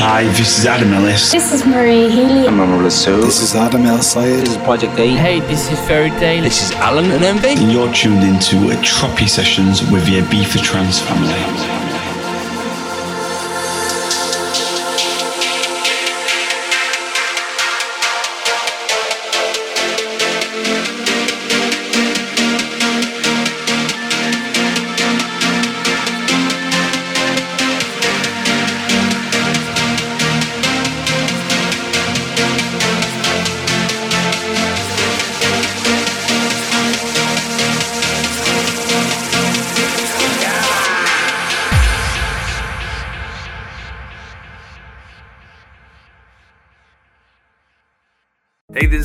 Hi, this is Adam Ellis. This is Marie Healy. I'm Amr Lasso. This is Adam El Sayed. This is Project A. Hey, this is Fairy Tale. This is Allen and Envy. And you're tuned into a Tropi Sessions with the Ibiza Trance family.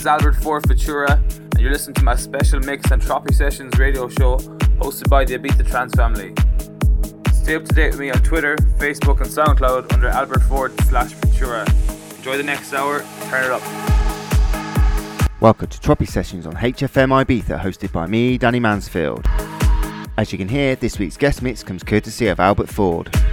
Is Albert Forde Futura, and you're listening to my special mix and Tropi Sessions radio show hosted by the Ibiza Trance family. Stay up to date with me on Twitter, Facebook, and SoundCloud under Albert Forde slash Futura. Enjoy the next hour, turn it up. Welcome to Tropi Sessions on HFM Ibiza, hosted by me, Danny Mansfield. As you can hear, this week's guest mix comes courtesy of Albert Forde.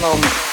This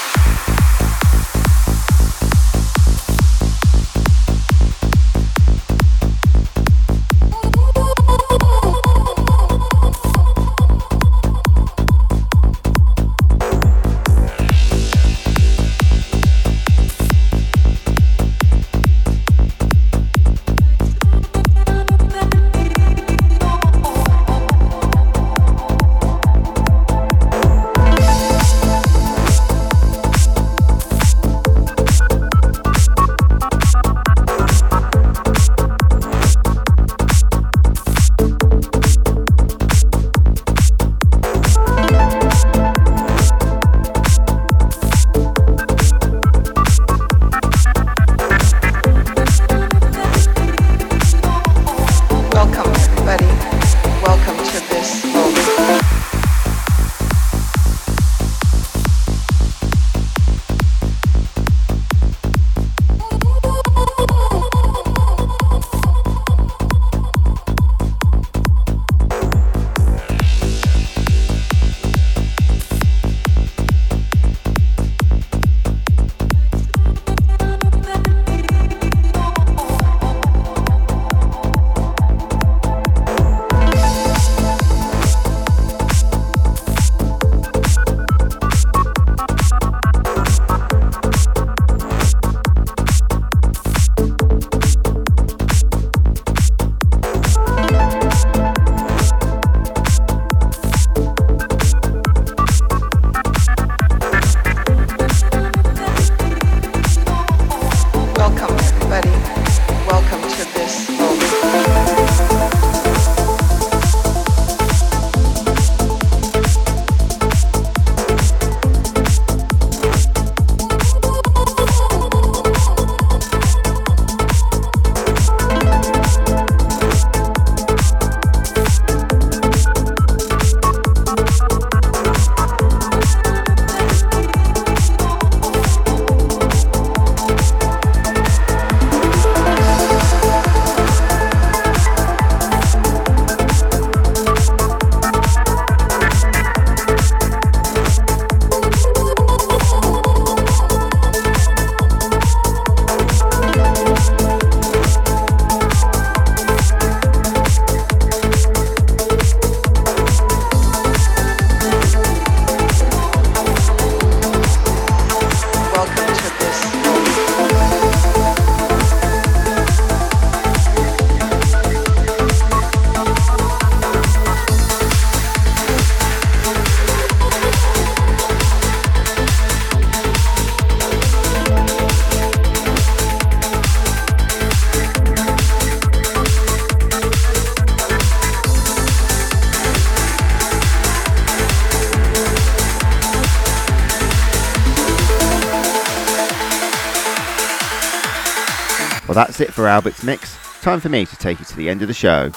moment. that's it for Albert's mix. Time for me to take you to the end of the show.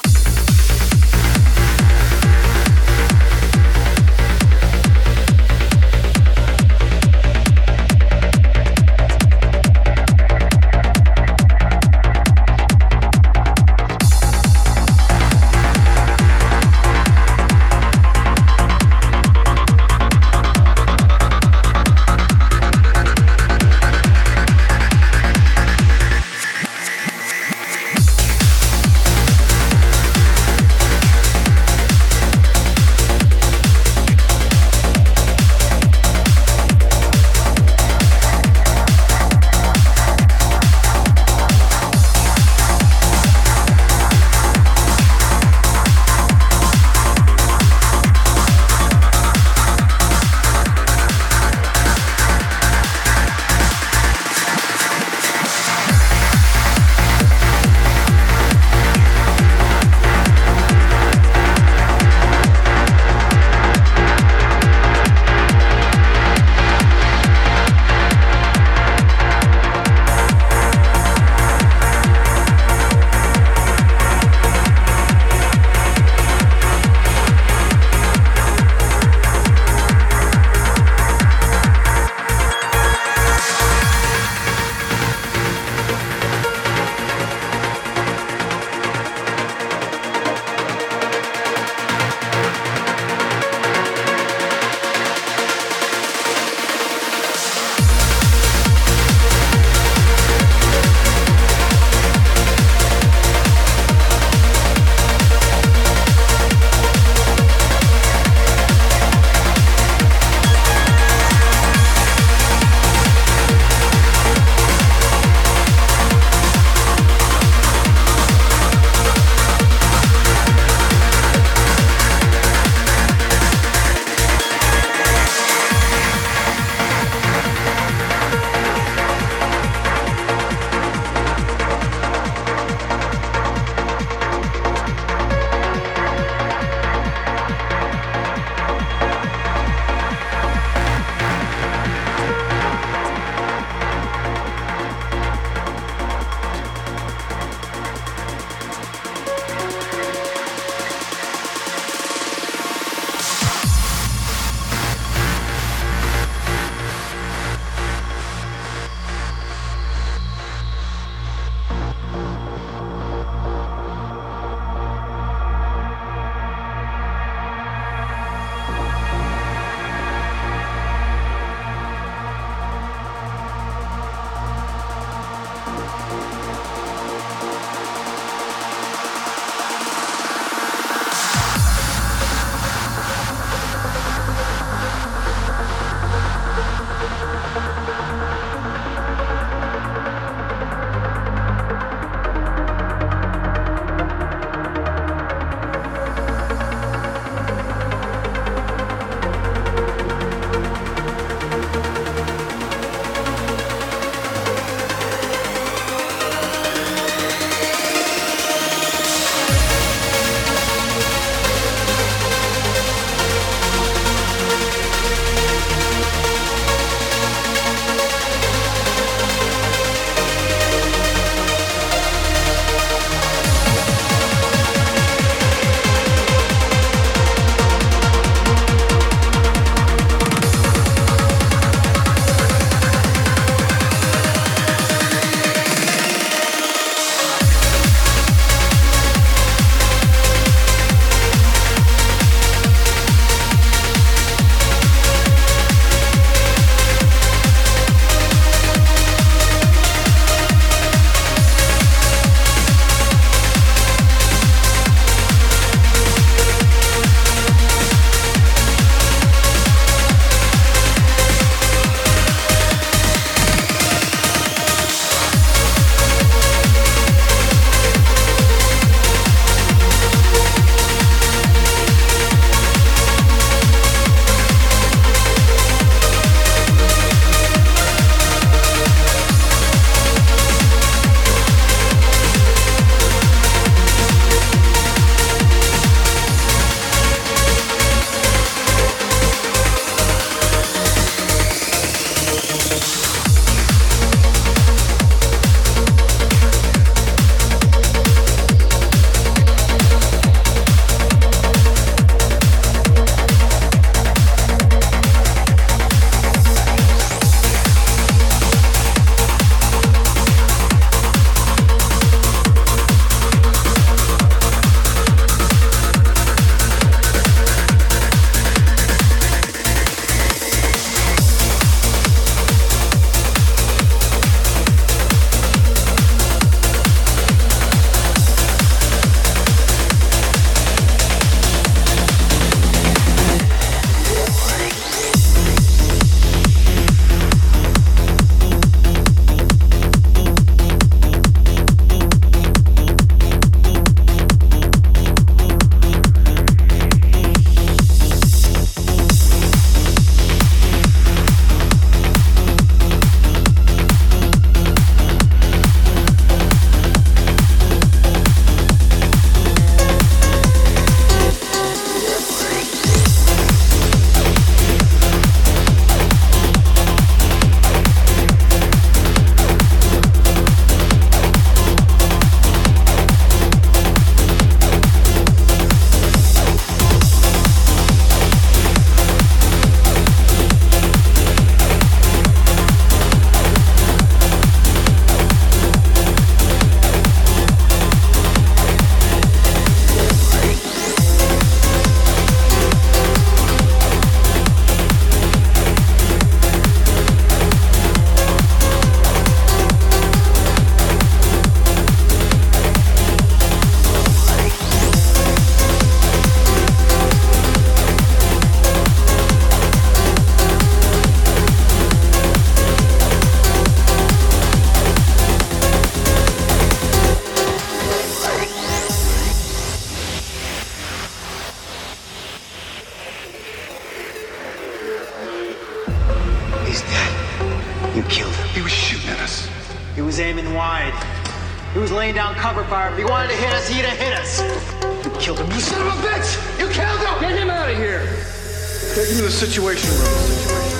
Aiming wide. He was laying down cover fire. If he wanted to hit us, he'd have hit us. You killed him, you son of a bitch! You killed him! Get him out of here! Take him to the situation room.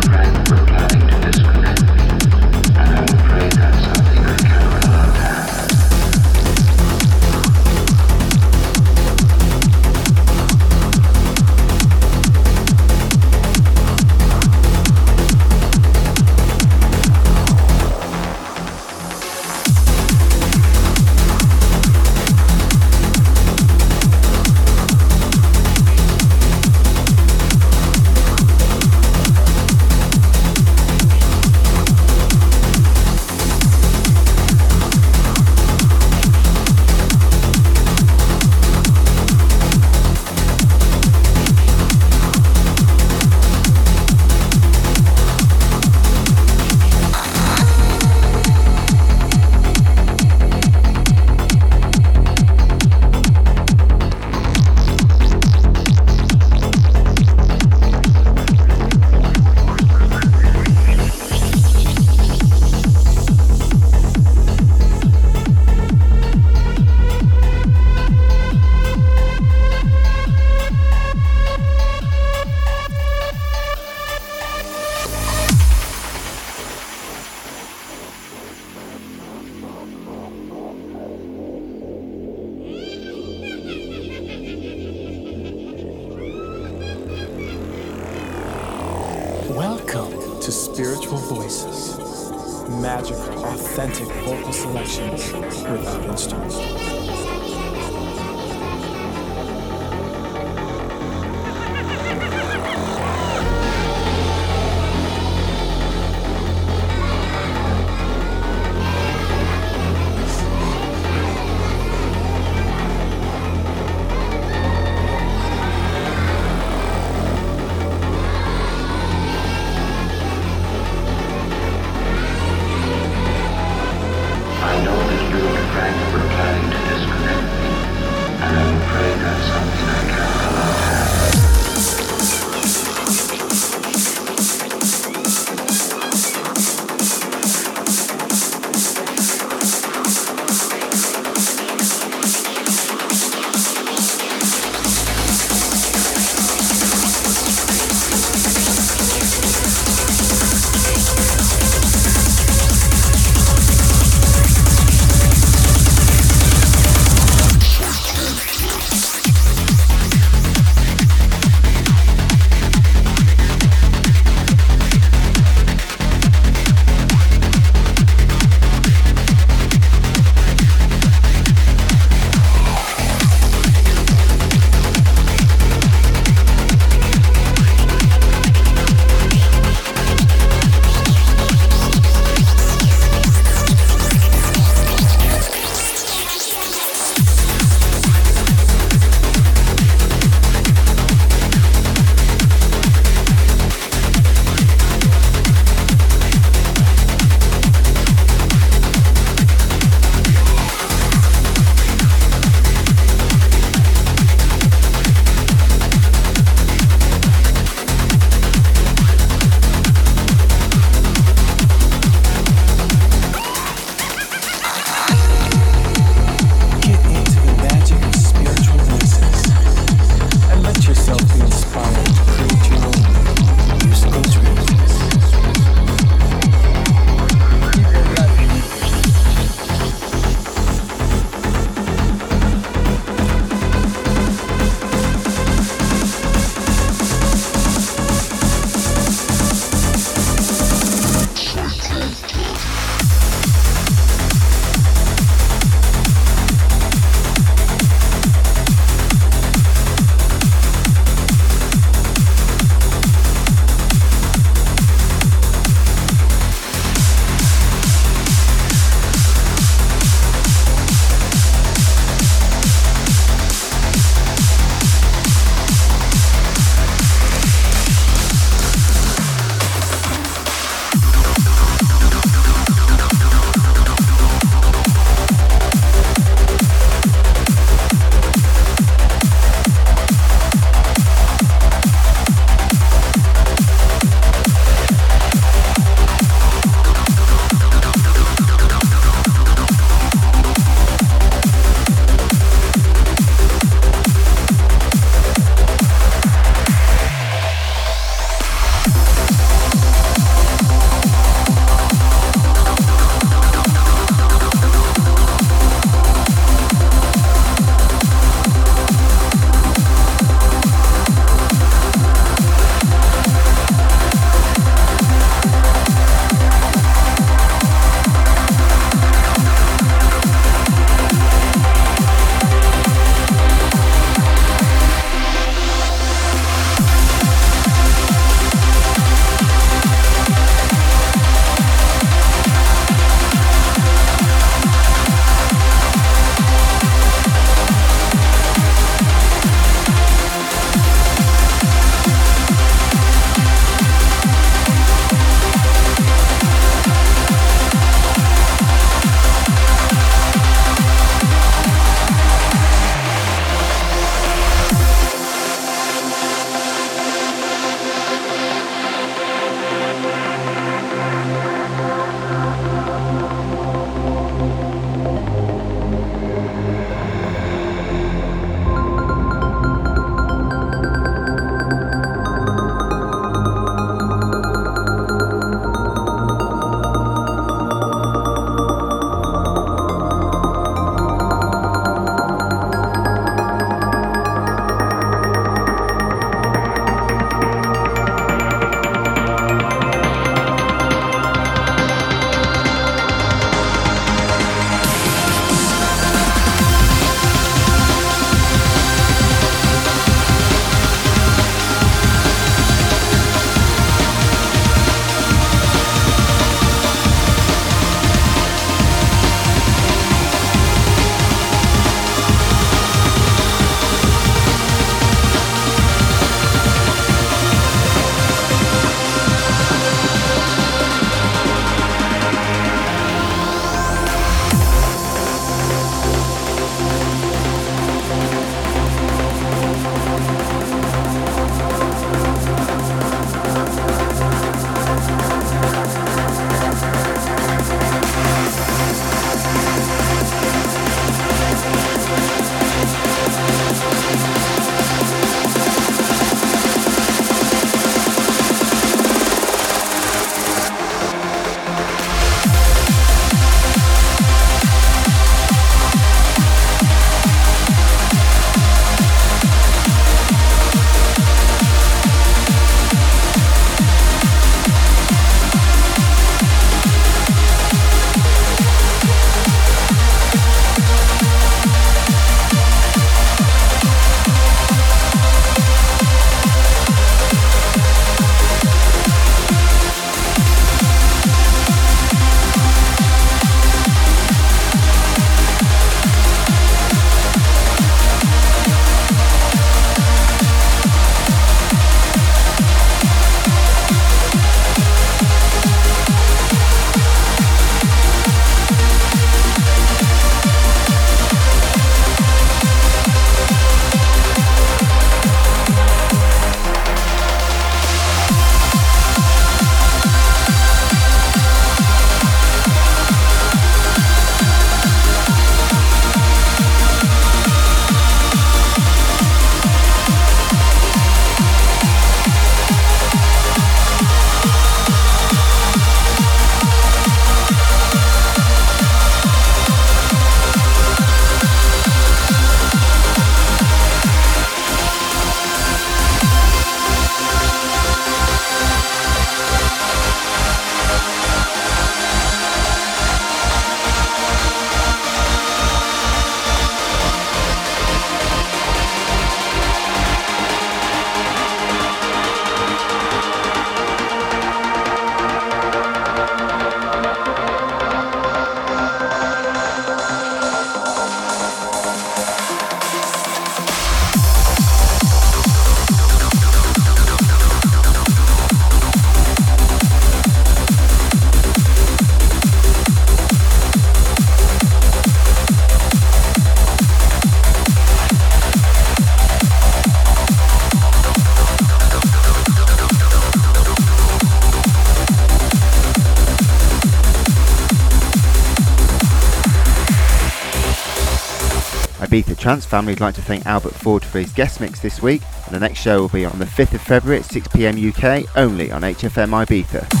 Trance family would like to thank Albert Forde for his guest mix this week, and the next show will be on the 5th of February at 6pm UK, only on HFM Ibiza.